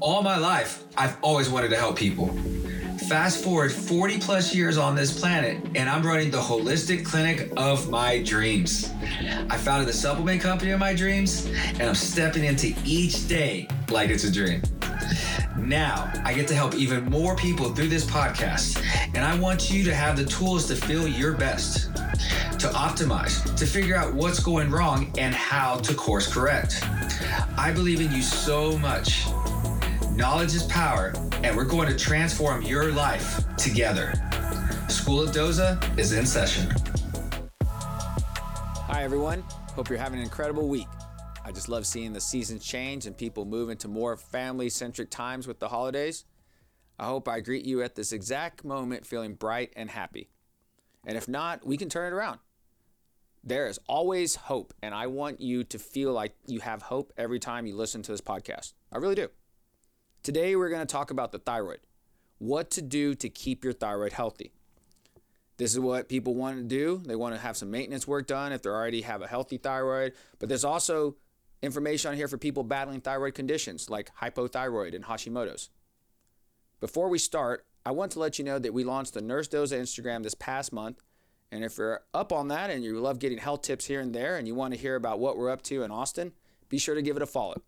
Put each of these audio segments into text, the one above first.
All my life, I've always wanted to help people. Fast forward 40 plus years on this planet, and I'm running the holistic clinic of my dreams. I founded the supplement company of my dreams, and I'm stepping into each day like it's a dream. Now, I get to help even more people through this podcast, and I want you to have the tools to feel your best, to optimize, to figure out what's going wrong, and how to course correct. I believe in you so much. Knowledge is power, and we're going to transform your life together. School of Doza is in session. Hi, everyone. Hope you're having an incredible week. I just love seeing the seasons change and people move into more family centric times with the holidays. I hope I greet you at this exact moment feeling bright and happy. And if not, we can turn it around. There is always hope, and I want you to feel like you have hope every time you listen to this podcast. I really do. Today, we're going to talk about the thyroid what to do to keep your thyroid healthy. This is what people want to do. They want to have some maintenance work done if they already have a healthy thyroid. But there's also information on here for people battling thyroid conditions like hypothyroid and Hashimoto's. Before we start, I want to let you know that we launched the Nurse Doza Instagram this past month. And if you're up on that and you love getting health tips here and there and you want to hear about what we're up to in Austin, be sure to give it a follow.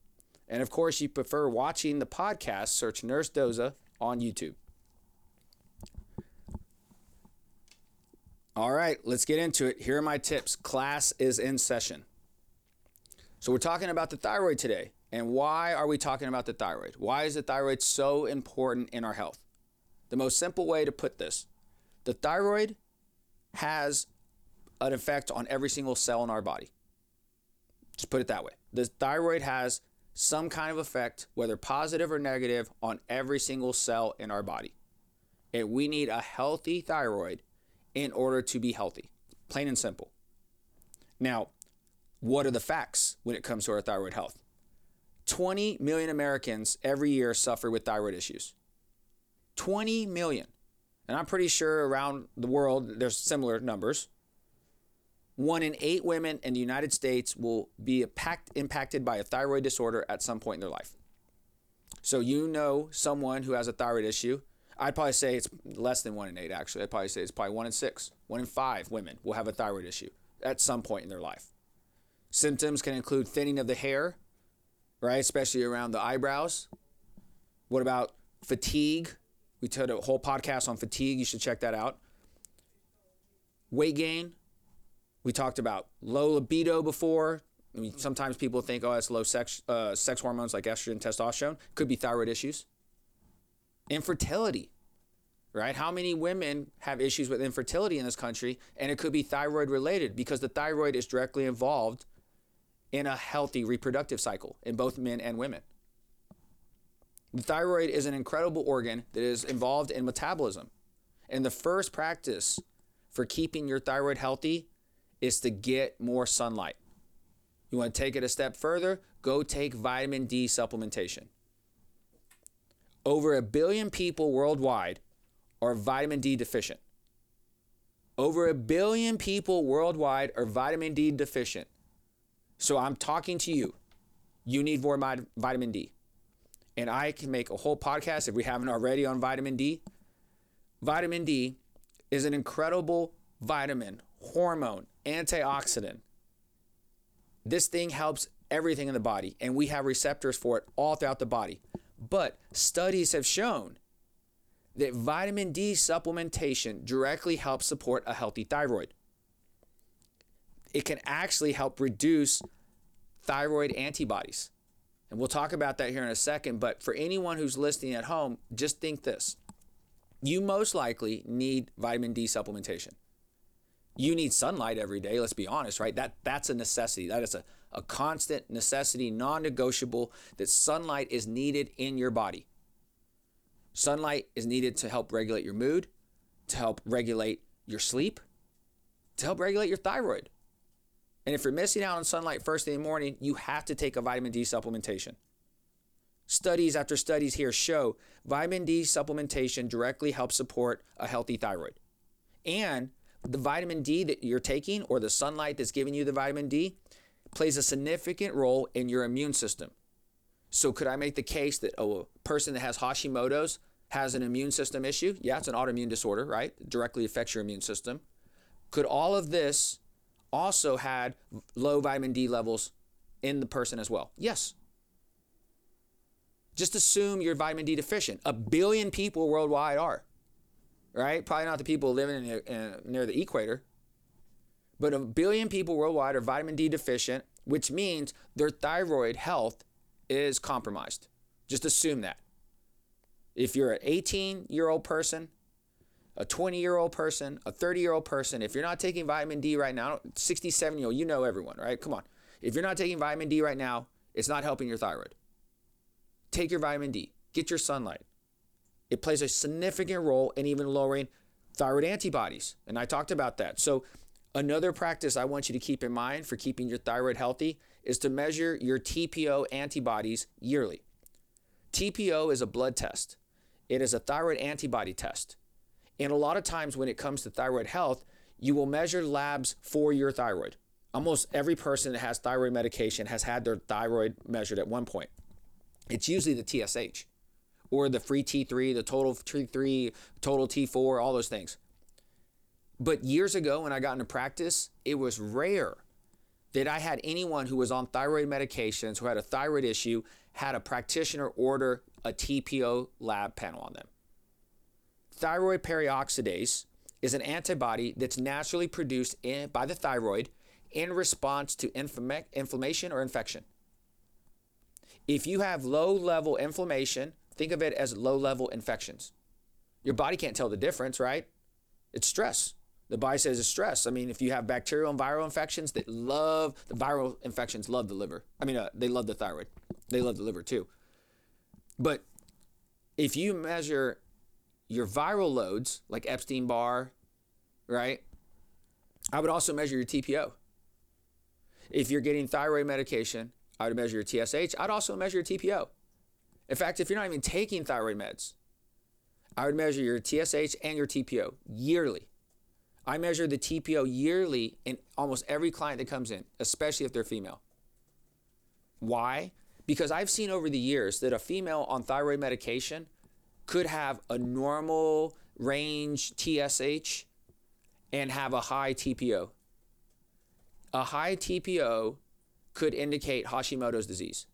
And of course, you prefer watching the podcast, search Nurse Doza on YouTube. All right, let's get into it. Here are my tips. Class is in session. So, we're talking about the thyroid today. And why are we talking about the thyroid? Why is the thyroid so important in our health? The most simple way to put this the thyroid has an effect on every single cell in our body. Just put it that way. The thyroid has some kind of effect, whether positive or negative, on every single cell in our body. And we need a healthy thyroid in order to be healthy. Plain and simple. Now, what are the facts when it comes to our thyroid health? 20 million Americans every year suffer with thyroid issues. 20 million. And I'm pretty sure around the world there's similar numbers. One in eight women in the United States will be impacted by a thyroid disorder at some point in their life. So you know someone who has a thyroid issue. I'd probably say it's less than one in eight, actually. I'd probably say it's probably one in six. One in five women will have a thyroid issue at some point in their life. Symptoms can include thinning of the hair, right? Especially around the eyebrows. What about fatigue? We did a whole podcast on fatigue. You should check that out. Weight gain. We talked about low libido before. I mean, sometimes people think, oh, it's low sex, uh, sex hormones like estrogen, testosterone. Could be thyroid issues. Infertility, right? How many women have issues with infertility in this country? And it could be thyroid related because the thyroid is directly involved in a healthy reproductive cycle in both men and women. The thyroid is an incredible organ that is involved in metabolism. And the first practice for keeping your thyroid healthy is to get more sunlight. You want to take it a step further? Go take vitamin D supplementation. Over a billion people worldwide are vitamin D deficient. Over a billion people worldwide are vitamin D deficient. So I'm talking to you. You need more vitamin D. And I can make a whole podcast if we haven't already on vitamin D. Vitamin D is an incredible vitamin, hormone, antioxidant. This thing helps everything in the body, and we have receptors for it all throughout the body. But studies have shown that vitamin D supplementation directly helps support a healthy thyroid it can actually help reduce thyroid antibodies. And we'll talk about that here in a second. But for anyone who's listening at home, just think this you most likely need vitamin D supplementation. You need sunlight every day, let's be honest, right? That, that's a necessity. That is a, a constant necessity, non negotiable, that sunlight is needed in your body. Sunlight is needed to help regulate your mood, to help regulate your sleep, to help regulate your thyroid. And if you're missing out on sunlight first thing in the morning, you have to take a vitamin D supplementation. Studies after studies here show vitamin D supplementation directly helps support a healthy thyroid. And the vitamin D that you're taking or the sunlight that's giving you the vitamin D plays a significant role in your immune system. So could I make the case that oh, a person that has Hashimoto's has an immune system issue? Yeah, it's an autoimmune disorder, right? It directly affects your immune system. Could all of this also had low vitamin D levels in the person as well? Yes. Just assume you're vitamin D deficient. A billion people worldwide are, right? Probably not the people living in, in, near the equator, but a billion people worldwide are vitamin D deficient, which means their thyroid health is compromised. Just assume that. If you're an 18 year old person, a 20 year old person, a 30 year old person, if you're not taking vitamin D right now, 67 year old, you know everyone, right? Come on. If you're not taking vitamin D right now, it's not helping your thyroid. Take your vitamin D, get your sunlight. It plays a significant role in even lowering thyroid antibodies. And I talked about that. So, another practice I want you to keep in mind for keeping your thyroid healthy is to measure your TPO antibodies yearly. TPO is a blood test, it is a thyroid antibody test. And a lot of times when it comes to thyroid health, you will measure labs for your thyroid. Almost every person that has thyroid medication has had their thyroid measured at one point. It's usually the TSH or the free T3, the total T3, total T4, all those things. But years ago, when I got into practice, it was rare that I had anyone who was on thyroid medications, who had a thyroid issue, had a practitioner order a TPO lab panel on them. Thyroid peroxidase is an antibody that's naturally produced in, by the thyroid in response to inflammation or infection. If you have low level inflammation, think of it as low level infections. Your body can't tell the difference, right? It's stress. The body says it's stress. I mean, if you have bacterial and viral infections that love the viral infections, love the liver. I mean, uh, they love the thyroid. They love the liver too. But if you measure your viral loads, like Epstein Barr, right? I would also measure your TPO. If you're getting thyroid medication, I would measure your TSH. I'd also measure your TPO. In fact, if you're not even taking thyroid meds, I would measure your TSH and your TPO yearly. I measure the TPO yearly in almost every client that comes in, especially if they're female. Why? Because I've seen over the years that a female on thyroid medication could have a normal range TSH and have a high TPO. A high TPO could indicate Hashimoto's disease.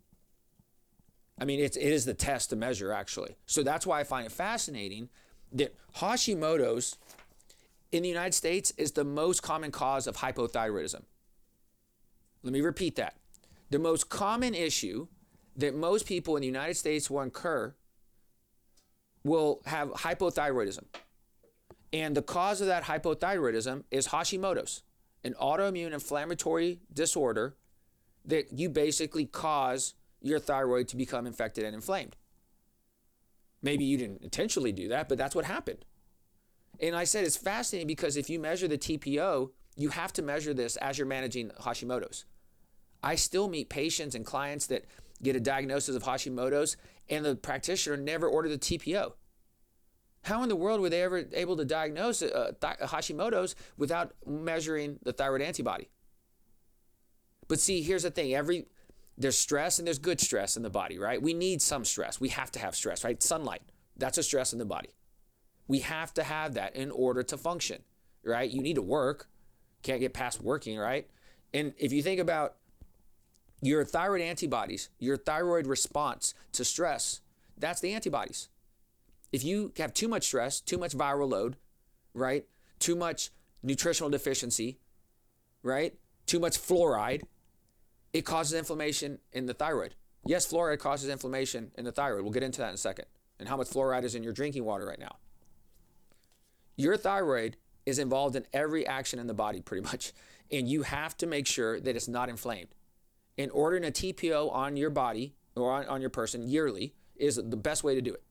I mean, it's, it is the test to measure, actually. So that's why I find it fascinating that Hashimoto's in the United States is the most common cause of hypothyroidism. Let me repeat that. The most common issue that most people in the United States will incur will have hypothyroidism. And the cause of that hypothyroidism is Hashimoto's, an autoimmune inflammatory disorder that you basically cause your thyroid to become infected and inflamed. Maybe you didn't intentionally do that, but that's what happened. And I said it's fascinating because if you measure the TPO, you have to measure this as you're managing Hashimoto's. I still meet patients and clients that get a diagnosis of Hashimoto's and the practitioner never ordered the TPO. How in the world were they ever able to diagnose uh, Hashimoto's without measuring the thyroid antibody? But see, here's the thing: every there's stress and there's good stress in the body, right? We need some stress. We have to have stress, right? Sunlight, that's a stress in the body. We have to have that in order to function, right? You need to work. Can't get past working, right? And if you think about your thyroid antibodies, your thyroid response to stress, that's the antibodies. If you have too much stress, too much viral load, right? Too much nutritional deficiency, right? Too much fluoride, it causes inflammation in the thyroid. Yes, fluoride causes inflammation in the thyroid. We'll get into that in a second. And how much fluoride is in your drinking water right now. Your thyroid is involved in every action in the body, pretty much. And you have to make sure that it's not inflamed. And ordering a TPO on your body or on, on your person yearly is the best way to do it.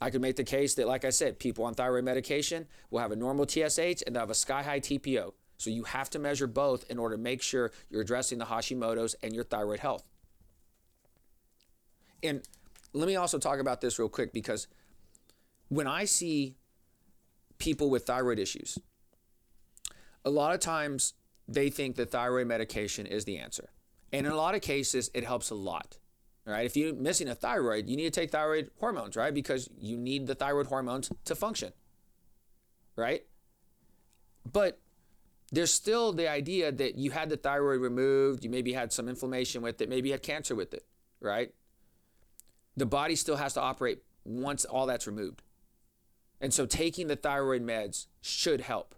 I could make the case that, like I said, people on thyroid medication will have a normal TSH and they'll have a sky high TPO. So you have to measure both in order to make sure you're addressing the Hashimoto's and your thyroid health. And let me also talk about this real quick because when I see people with thyroid issues, a lot of times they think that thyroid medication is the answer. And in a lot of cases, it helps a lot. right? If you're missing a thyroid, you need to take thyroid hormones, right? Because you need the thyroid hormones to function, right? But there's still the idea that you had the thyroid removed, you maybe had some inflammation with it, maybe you had cancer with it, right? The body still has to operate once all that's removed. And so taking the thyroid meds should help.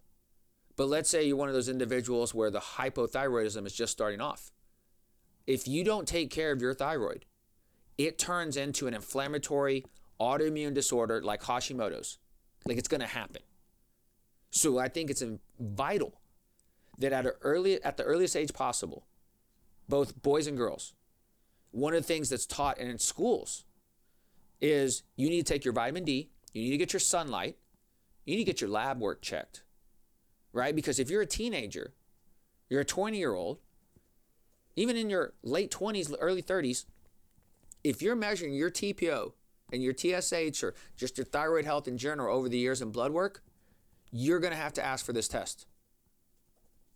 But let's say you're one of those individuals where the hypothyroidism is just starting off. If you don't take care of your thyroid, it turns into an inflammatory autoimmune disorder like Hashimoto's. Like it's going to happen. So I think it's vital that at, early, at the earliest age possible, both boys and girls, one of the things that's taught in schools is you need to take your vitamin D, you need to get your sunlight, you need to get your lab work checked, right? Because if you're a teenager, you're a 20 year old, even in your late 20s, early 30s, if you're measuring your TPO and your TSH or just your thyroid health in general over the years in blood work, you're going to have to ask for this test.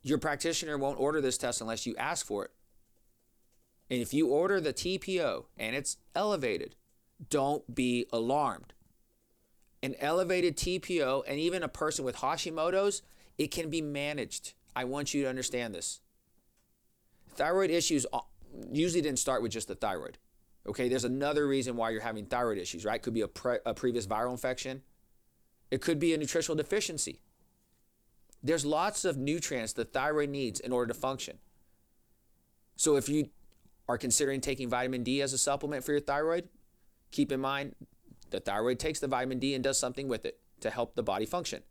Your practitioner won't order this test unless you ask for it. And if you order the TPO and it's elevated, don't be alarmed. An elevated TPO and even a person with Hashimoto's, it can be managed. I want you to understand this. Thyroid issues uh, usually didn't start with just the thyroid. Okay, there's another reason why you're having thyroid issues, right? Could be a, pre- a previous viral infection. It could be a nutritional deficiency. There's lots of nutrients the thyroid needs in order to function. So if you are considering taking vitamin D as a supplement for your thyroid, keep in mind the thyroid takes the vitamin D and does something with it to help the body function.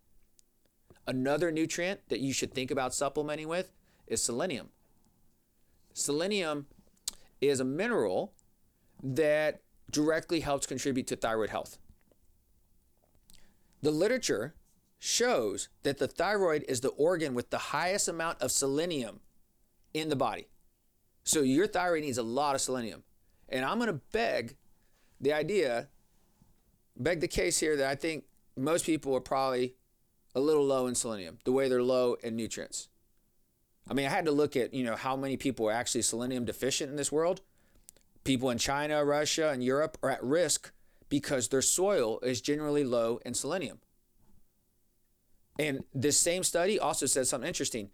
Another nutrient that you should think about supplementing with is selenium. Selenium is a mineral that directly helps contribute to thyroid health. The literature shows that the thyroid is the organ with the highest amount of selenium in the body. So your thyroid needs a lot of selenium. And I'm going to beg the idea, beg the case here that I think most people are probably a little low in selenium, the way they're low in nutrients. I mean, I had to look at, you know, how many people are actually selenium deficient in this world. People in China, Russia, and Europe are at risk because their soil is generally low in selenium. And this same study also says something interesting.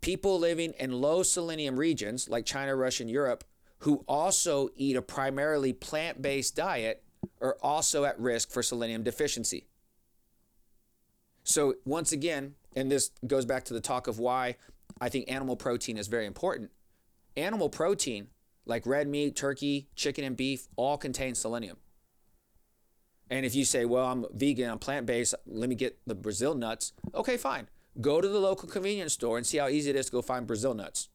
People living in low selenium regions like China, Russia, and Europe who also eat a primarily plant based diet are also at risk for selenium deficiency. So, once again, and this goes back to the talk of why I think animal protein is very important. Animal protein, like red meat, turkey, chicken, and beef, all contain selenium. And if you say, well, I'm vegan, I'm plant based, let me get the Brazil nuts, okay, fine. Go to the local convenience store and see how easy it is to go find Brazil nuts.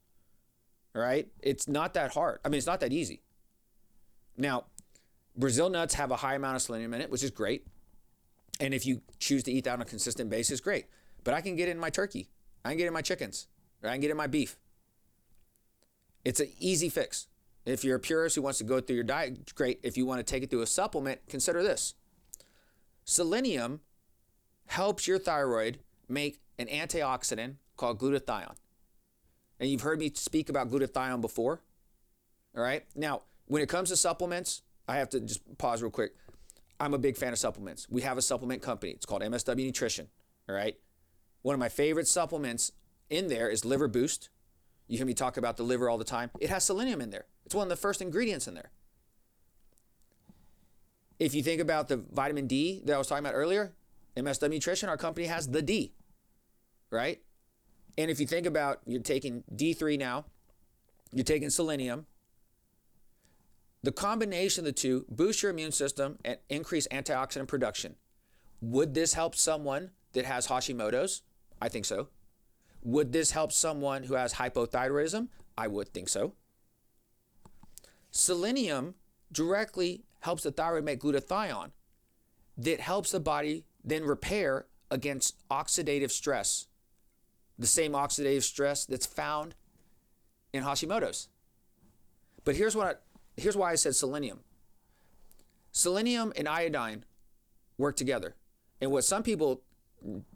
All right? It's not that hard. I mean, it's not that easy. Now, Brazil nuts have a high amount of selenium in it, which is great. And if you choose to eat that on a consistent basis, great. But I can get in my turkey. I can get in my chickens. I can get in my beef. It's an easy fix. If you're a purist who wants to go through your diet, great. If you want to take it through a supplement, consider this. Selenium helps your thyroid make an antioxidant called glutathione. And you've heard me speak about glutathione before. All right. Now, when it comes to supplements, I have to just pause real quick. I'm a big fan of supplements. We have a supplement company. It's called MSW Nutrition. All right. One of my favorite supplements in there is Liver Boost. You hear me talk about the liver all the time. It has selenium in there. It's one of the first ingredients in there. If you think about the vitamin D that I was talking about earlier, MSW Nutrition, our company has the D, right? And if you think about you're taking D3 now, you're taking selenium, the combination of the two boosts your immune system and increase antioxidant production. Would this help someone that has Hashimoto's? I think so. Would this help someone who has hypothyroidism? I would think so. Selenium directly helps the thyroid make glutathione that helps the body then repair against oxidative stress, the same oxidative stress that's found in Hashimoto's. But here's what I, here's why I said selenium. Selenium and iodine work together. And what some people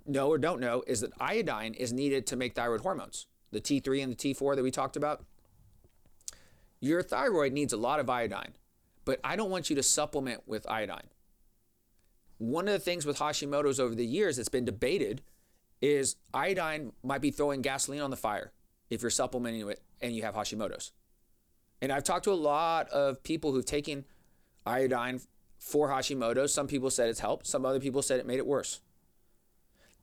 know or don't know is that iodine is needed to make thyroid hormones, the T3 and the T4 that we talked about. Your thyroid needs a lot of iodine But I don't want you to supplement with iodine. One of the things with Hashimoto's over the years that's been debated is iodine might be throwing gasoline on the fire if you're supplementing it and you have Hashimoto's. And I've talked to a lot of people who've taken iodine for Hashimoto's. Some people said it's helped, some other people said it made it worse.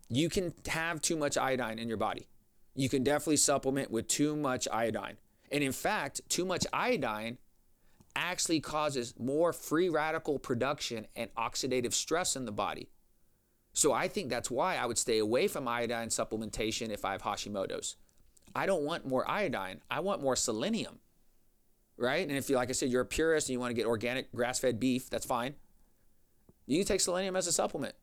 You can have too much iodine in your body. You can definitely supplement with too much iodine. And in fact, too much iodine actually causes more free radical production and oxidative stress in the body. So I think that's why I would stay away from iodine supplementation if I have Hashimoto's. I don't want more iodine. I want more selenium. Right? And if you like I said you're a purist and you want to get organic grass-fed beef, that's fine. You can take selenium as a supplement.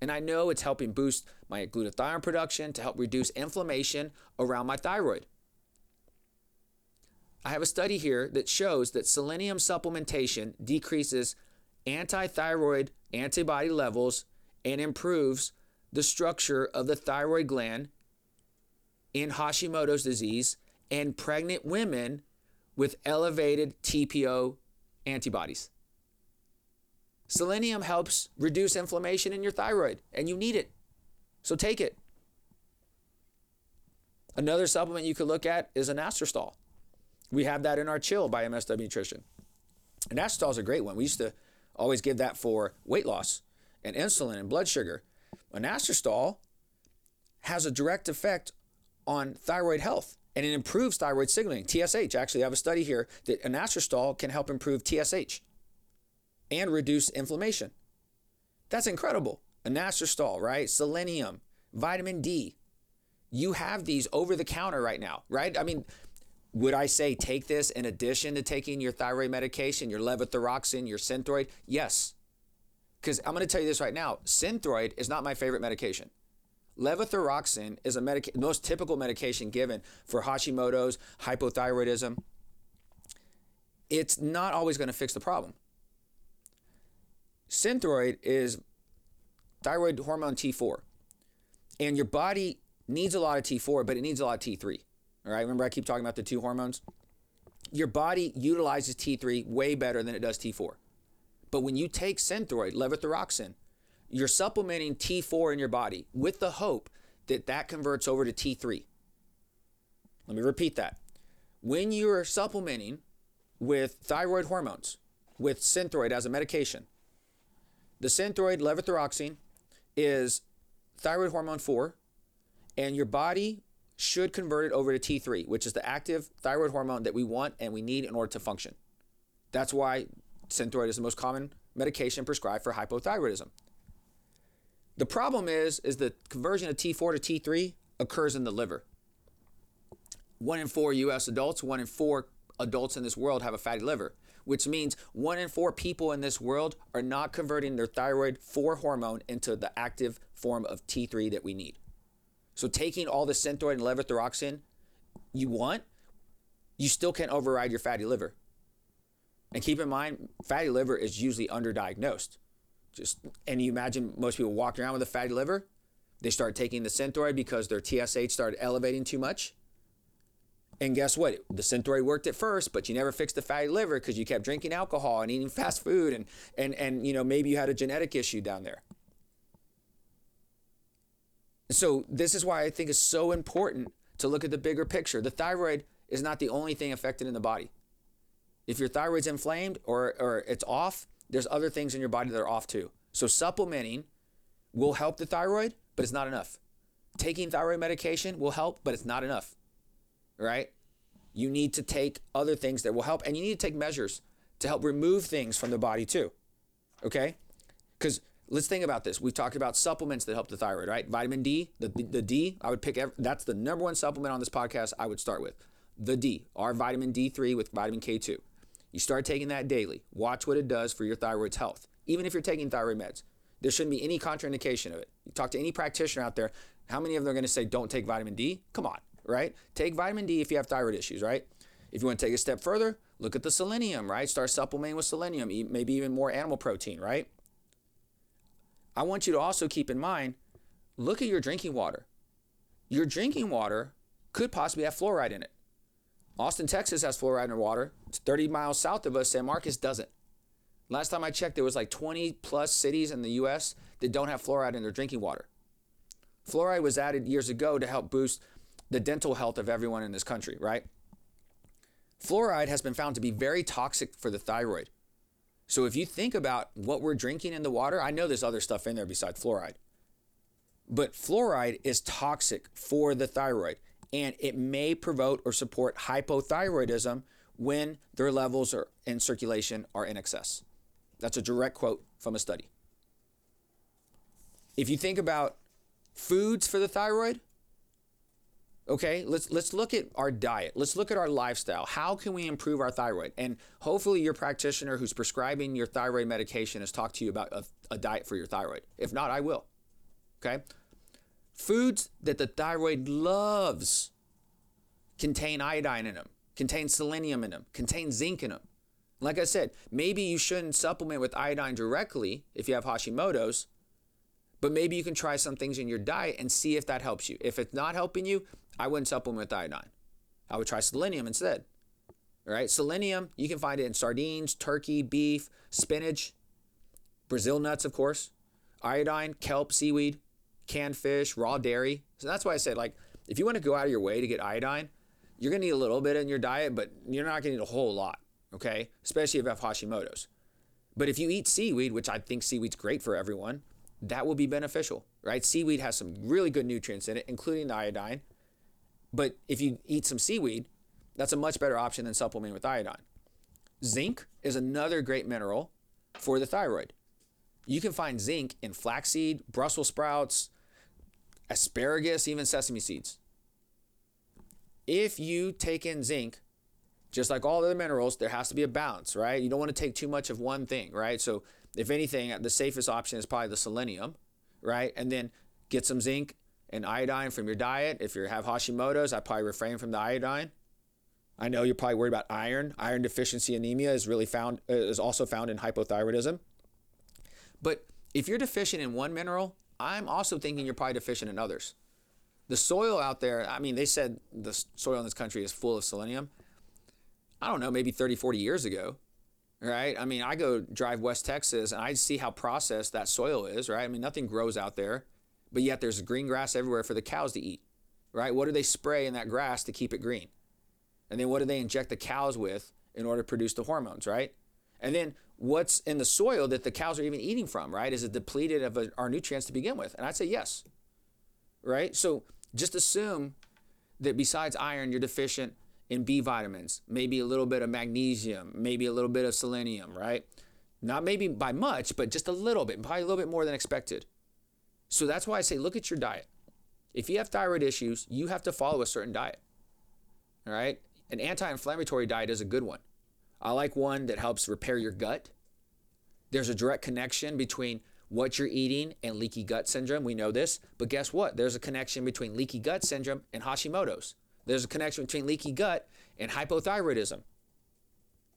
And I know it's helping boost my glutathione production to help reduce inflammation around my thyroid. I have a study here that shows that selenium supplementation decreases anti-thyroid antibody levels and improves the structure of the thyroid gland in Hashimoto's disease and pregnant women with elevated TPO antibodies. Selenium helps reduce inflammation in your thyroid, and you need it. So take it. Another supplement you could look at is inositol. We have that in our chill by MSW Nutrition. Inositol is a great one. We used to always give that for weight loss and insulin and blood sugar. Inositol has a direct effect on thyroid health and it improves thyroid signaling. TSH, actually, I have a study here that inositol can help improve TSH and reduce inflammation. That's incredible. Inositol, right? Selenium, vitamin D. You have these over the counter right now, right? I mean, would I say take this in addition to taking your thyroid medication, your levothyroxine, your Synthroid? Yes. Because I'm going to tell you this right now Synthroid is not my favorite medication. Levothyroxine is a medica- most typical medication given for Hashimoto's, hypothyroidism. It's not always going to fix the problem. Synthroid is thyroid hormone T4. And your body needs a lot of T4, but it needs a lot of T3. All right, remember I keep talking about the two hormones? Your body utilizes T3 way better than it does T4. But when you take Synthroid, levothyroxine, you're supplementing T4 in your body with the hope that that converts over to T3. Let me repeat that. When you're supplementing with thyroid hormones, with Synthroid as a medication, the Synthroid levothyroxine is thyroid hormone 4, and your body should convert it over to T3, which is the active thyroid hormone that we want and we need in order to function. That's why Synthroid is the most common medication prescribed for hypothyroidism. The problem is, is the conversion of T4 to T3 occurs in the liver. One in four US adults, one in four adults in this world have a fatty liver which means one in four people in this world are not converting their thyroid 4 hormone into the active form of T3 that we need. So taking all the Synthroid and levothyroxine you want, you still can't override your fatty liver. And keep in mind, fatty liver is usually underdiagnosed. Just and you imagine most people walking around with a fatty liver, they start taking the Synthroid because their TSH started elevating too much and guess what? The Synthroid worked at first, but you never fixed the fatty liver because you kept drinking alcohol and eating fast food, and and and you know maybe you had a genetic issue down there. So this is why I think it's so important to look at the bigger picture. The thyroid is not the only thing affected in the body. If your thyroid's inflamed or or it's off, there's other things in your body that are off too. So supplementing will help the thyroid, but it's not enough. Taking thyroid medication will help, but it's not enough right? You need to take other things that will help, and you need to take measures to help remove things from the body too. Okay? Because let's think about this. We've talked about supplements that help the thyroid, right? Vitamin D, the, the D, I would pick, every, that's the number one supplement on this podcast I would start with. The D, our vitamin D3 with vitamin K2. You start taking that daily. Watch what it does for your thyroid's health, even if you're taking thyroid meds. There shouldn't be any contraindication of it. You talk to any practitioner out there, how many of them are going to say, don't take vitamin D? Come on right? Take vitamin D if you have thyroid issues, right? If you want to take a step further, look at the selenium, right? Start supplementing with selenium, maybe even more animal protein, right? I want you to also keep in mind look at your drinking water. Your drinking water could possibly have fluoride in it. Austin, Texas has fluoride in their water. It's 30 miles south of us. San Marcos doesn't. Last time I checked, there was like 20 plus cities in the U.S. that don't have fluoride in their drinking water. Fluoride was added years ago to help boost the dental health of everyone in this country, right? Fluoride has been found to be very toxic for the thyroid. So if you think about what we're drinking in the water, I know there's other stuff in there besides fluoride. But fluoride is toxic for the thyroid and it may promote or support hypothyroidism when their levels are in circulation are in excess. That's a direct quote from a study. If you think about foods for the thyroid, okay, let's let's look at our diet. Let's look at our lifestyle. How can we improve our thyroid? And hopefully your practitioner who's prescribing your thyroid medication has talked to you about a, a diet for your thyroid. If not, I will. Okay? Foods that the thyroid loves contain iodine in them, contain selenium in them, contain zinc in them. Like I said, maybe you shouldn't supplement with iodine directly if you have Hashimoto's, but maybe you can try some things in your diet and see if that helps you. If it's not helping you, I wouldn't supplement with iodine. I would try selenium instead. All right, selenium, you can find it in sardines, turkey, beef, spinach, Brazil nuts, of course, iodine, kelp, seaweed, canned fish, raw dairy. So that's why I said, like, if you want to go out of your way to get iodine, you're going to need a little bit in your diet, but you're not going to need a whole lot, okay? Especially if you have Hashimoto's. But if you eat seaweed, which I think seaweed's great for everyone, that will be beneficial, right? Seaweed has some really good nutrients in it, including the iodine. But if you eat some seaweed, that's a much better option than supplementing with iodine. Zinc is another great mineral for the thyroid. You can find zinc in flaxseed, Brussels sprouts, asparagus, even sesame seeds. If you take in zinc, just like all other minerals, there has to be a balance, right? You don't want to take too much of one thing, right? So, if anything, the safest option is probably the selenium, right? And then get some zinc and iodine from your diet. If you have Hashimoto's, I probably refrain from the iodine. I know you're probably worried about iron. Iron deficiency anemia is really found uh, is also found in hypothyroidism. But if you're deficient in one mineral, I'm also thinking you're probably deficient in others. The soil out there, I mean, they said the soil in this country is full of selenium. I don't know, maybe 30, 40 years ago, right? I mean, I go drive West Texas and I see how processed that soil is, right? I mean, nothing grows out there, but yet there's green grass everywhere for the cows to eat, right? What do they spray in that grass to keep it green? And then what do they inject the cows with in order to produce the hormones, right? And then what's in the soil that the cows are even eating from, right? Is it depleted of our nutrients to begin with? And I'd say yes, right? So just assume that besides iron, you're deficient in B vitamins, maybe a little bit of magnesium, maybe a little bit of selenium, right? Not maybe by much, but just a little bit, probably a little bit more than expected. So that's why I say look at your diet. If you have thyroid issues, you have to follow a certain diet. All right? An anti inflammatory diet is a good one. I like one that helps repair your gut. There's a direct connection between what you're eating and leaky gut syndrome. We know this. But guess what? There's a connection between leaky gut syndrome and Hashimoto's. There's a connection between leaky gut and hypothyroidism.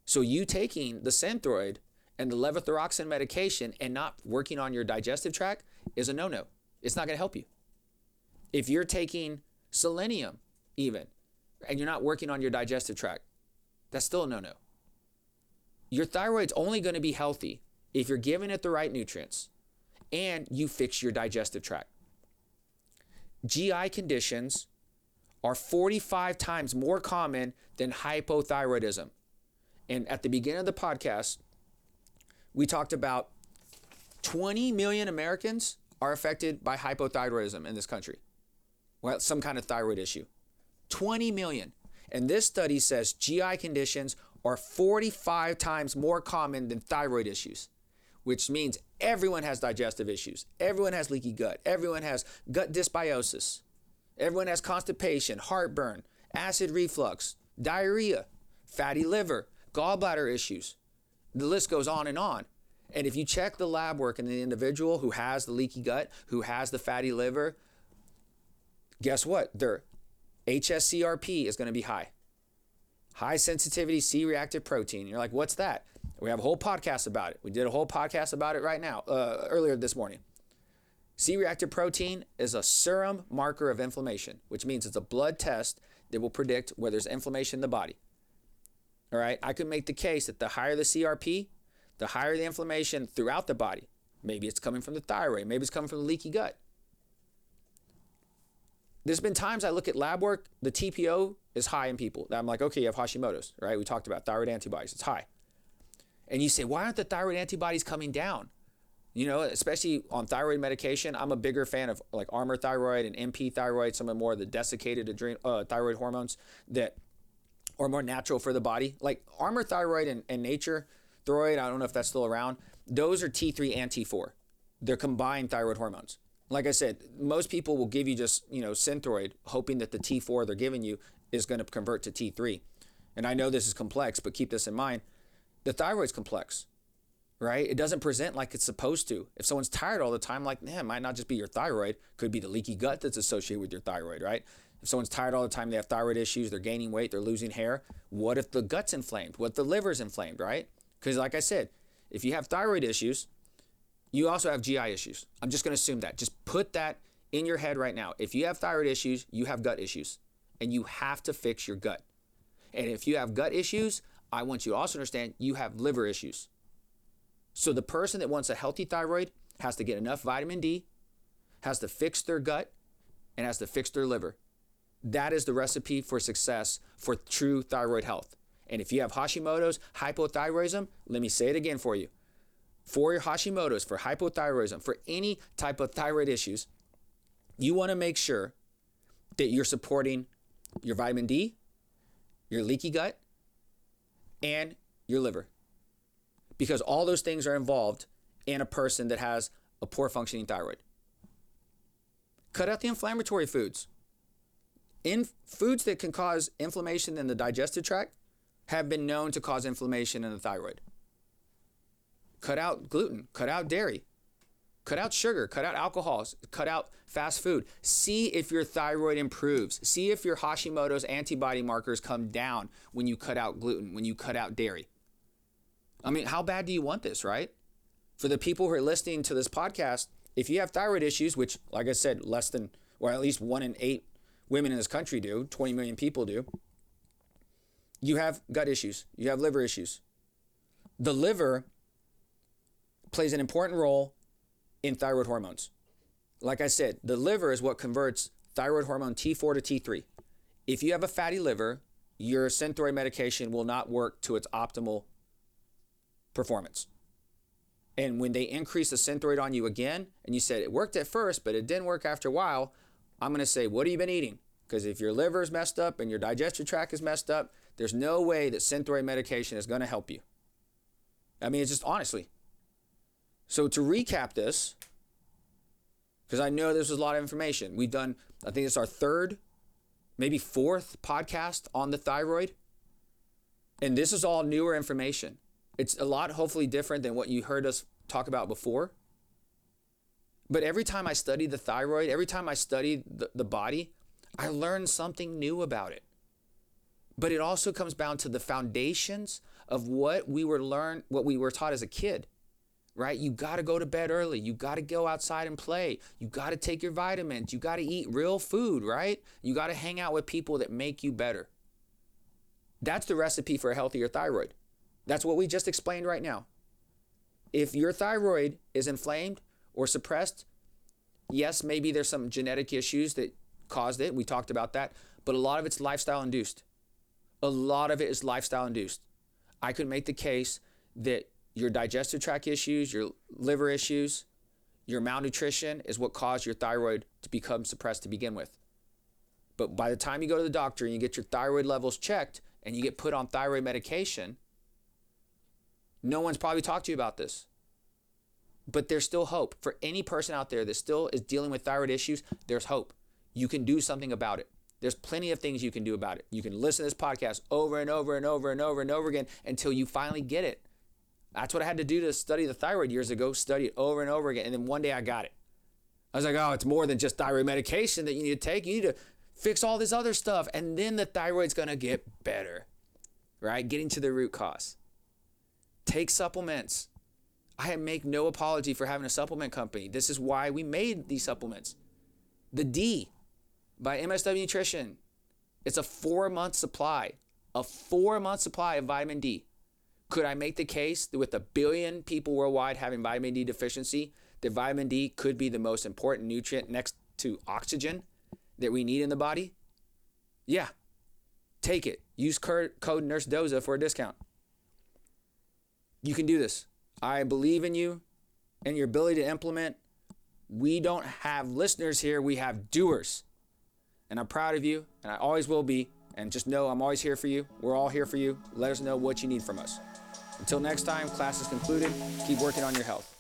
So you taking the Synthroid and the levothyroxine medication and not working on your digestive tract is a no-no. It's not going to help you. If you're taking selenium even and you're not working on your digestive tract, that's still a no-no. Your thyroid's only going to be healthy if you're giving it the right nutrients and you fix your digestive tract. GI conditions are 45 times more common than hypothyroidism. And at the beginning of the podcast, we talked about 20 million Americans are affected by hypothyroidism in this country. Well, some kind of thyroid issue. 20 million. And this study says GI conditions are 45 times more common than thyroid issues which means everyone has digestive issues. Everyone has leaky gut. Everyone has gut dysbiosis. Everyone has constipation, heartburn, acid reflux, diarrhea, fatty liver, gallbladder issues. The list goes on and on. And if you check the lab work in the individual who has the leaky gut, who has the fatty liver, guess what? Their HSCRP is going to be high. High sensitivity C reactive protein. You're like, what's that? We have a whole podcast about it. We did a whole podcast about it right now, uh, earlier this morning. C reactive protein is a serum marker of inflammation, which means it's a blood test that will predict whether there's inflammation in the body. All right. I could make the case that the higher the CRP, the higher the inflammation throughout the body. Maybe it's coming from the thyroid. Maybe it's coming from the leaky gut. There's been times I look at lab work, the TPO is high in people. I'm like, okay, you have Hashimoto's, right? We talked about thyroid antibodies, it's high. And you say, why aren't the thyroid antibodies coming down? You know, especially on thyroid medication, I'm a bigger fan of like Armour thyroid and NP thyroid, some of the more the desiccated adrenal uh, thyroid hormones that are more natural for the body. Like Armour thyroid and, and Nature thyroid, I don't know if that's still around. Those are T3 and T4. They're combined thyroid hormones. Like I said, most people will give you just, you know, Synthroid, hoping that the T4 they're giving you is going to convert to T3. And I know this is complex, but keep this in mind. The thyroid's complex, right? It doesn't present like it's supposed to. If someone's tired all the time, like, man, it might not just be your thyroid, could be the leaky gut that's associated with your thyroid, right? If someone's tired all the time, they have thyroid issues, they're gaining weight, they're losing hair. What if the gut's inflamed? What if the liver's inflamed, right? Because, like I said, if you have thyroid issues, you also have GI issues. I'm just going to assume that. Just put that in your head right now. If you have thyroid issues, you have gut issues, and you have to fix your gut. And if you have gut issues, I want you to also understand you have liver issues. So the person that wants a healthy thyroid has to get enough vitamin D, has to fix their gut, and has to fix their liver. That is the recipe for success for true thyroid health. And if you have Hashimoto's, hypothyroidism, let me say it again for you for your Hashimoto's, for hypothyroidism, for any type of thyroid issues, you want to make sure that you're supporting your vitamin D, your leaky gut, and your liver. Because all those things are involved in a person that has a poor functioning thyroid. Cut out the inflammatory foods. In foods that can cause inflammation in the digestive tract have been known to cause inflammation in the thyroid. Cut out gluten, cut out dairy, cut out sugar, cut out alcohols, cut out fast food. See if your thyroid improves. See if your Hashimoto's antibody markers come down when you cut out gluten, when you cut out dairy. I mean, how bad do you want this, right? For the people who are listening to this podcast, if you have thyroid issues, which, like I said, less than, or at least one in eight women in this country do, 20 million people do, you have gut issues, you have liver issues. The liver plays an important role in thyroid hormones. Like I said, the liver is what converts thyroid hormone T4 to T3. If you have a fatty liver, your Synthroid medication will not work to its optimal performance. And when they increase the Synthroid on you again, and you said it worked at first, but it didn't work after a while, I'm going to say, what have you been eating? Because if your liver is messed up and your digestive tract is messed up, there's no way that Synthroid medication is going to help you. I mean, it's just honestly, so to recap this, because I know this was a lot of information. We've done, I think it's our third, maybe fourth podcast on the thyroid. And this is all newer information. It's a lot, hopefully, different than what you heard us talk about before. But every time I study the thyroid, every time I study the, the body, I learn something new about it. But it also comes down to the foundations of what we were learned, what we were taught as a kid right? You got to go to bed early. You got to go outside and play. You got to take your vitamins. You got to eat real food, right? You got to hang out with people that make you better. That's the recipe for a healthier thyroid. That's what we just explained right now. If your thyroid is inflamed or suppressed, yes, maybe there's some genetic issues that caused it. We talked about that. But a lot of it's lifestyle induced. A lot of it is lifestyle induced. I could make the case that your digestive tract issues, your liver issues, your malnutrition is what caused your thyroid to become suppressed to begin with. But by the time you go to the doctor and you get your thyroid levels checked and you get put on thyroid medication, no one's probably talked to you about this. But there's still hope. For any person out there that still is dealing with thyroid issues, there's hope. You can do something about it. There's plenty of things you can do about it. You can listen to this podcast over and over and over and over and over again until you finally get it. That's what I had to do to study the thyroid years ago, study it over and over again. And then one day I got it. I was like, oh, it's more than just thyroid medication that you need to take. You need to fix all this other stuff. And then the thyroid's going to get better, right? Getting to the root cause. Take supplements. I make no apology for having a supplement company. This is why we made these supplements. The D by MSW Nutrition It's a four month supply, a four month supply of vitamin D. Could I make the case that with a billion people worldwide having vitamin D deficiency, that vitamin D could be the most important nutrient next to oxygen that we need in the body? Yeah. Take it. Use code Nurse Doza for a discount. You can do this. I believe in you and your ability to implement. We don't have listeners here, we have doers. And I'm proud of you, and I always will be. And just know I'm always here for you. We're all here for you. Let us know what you need from us. Until next time, class is concluded. Keep working on your health.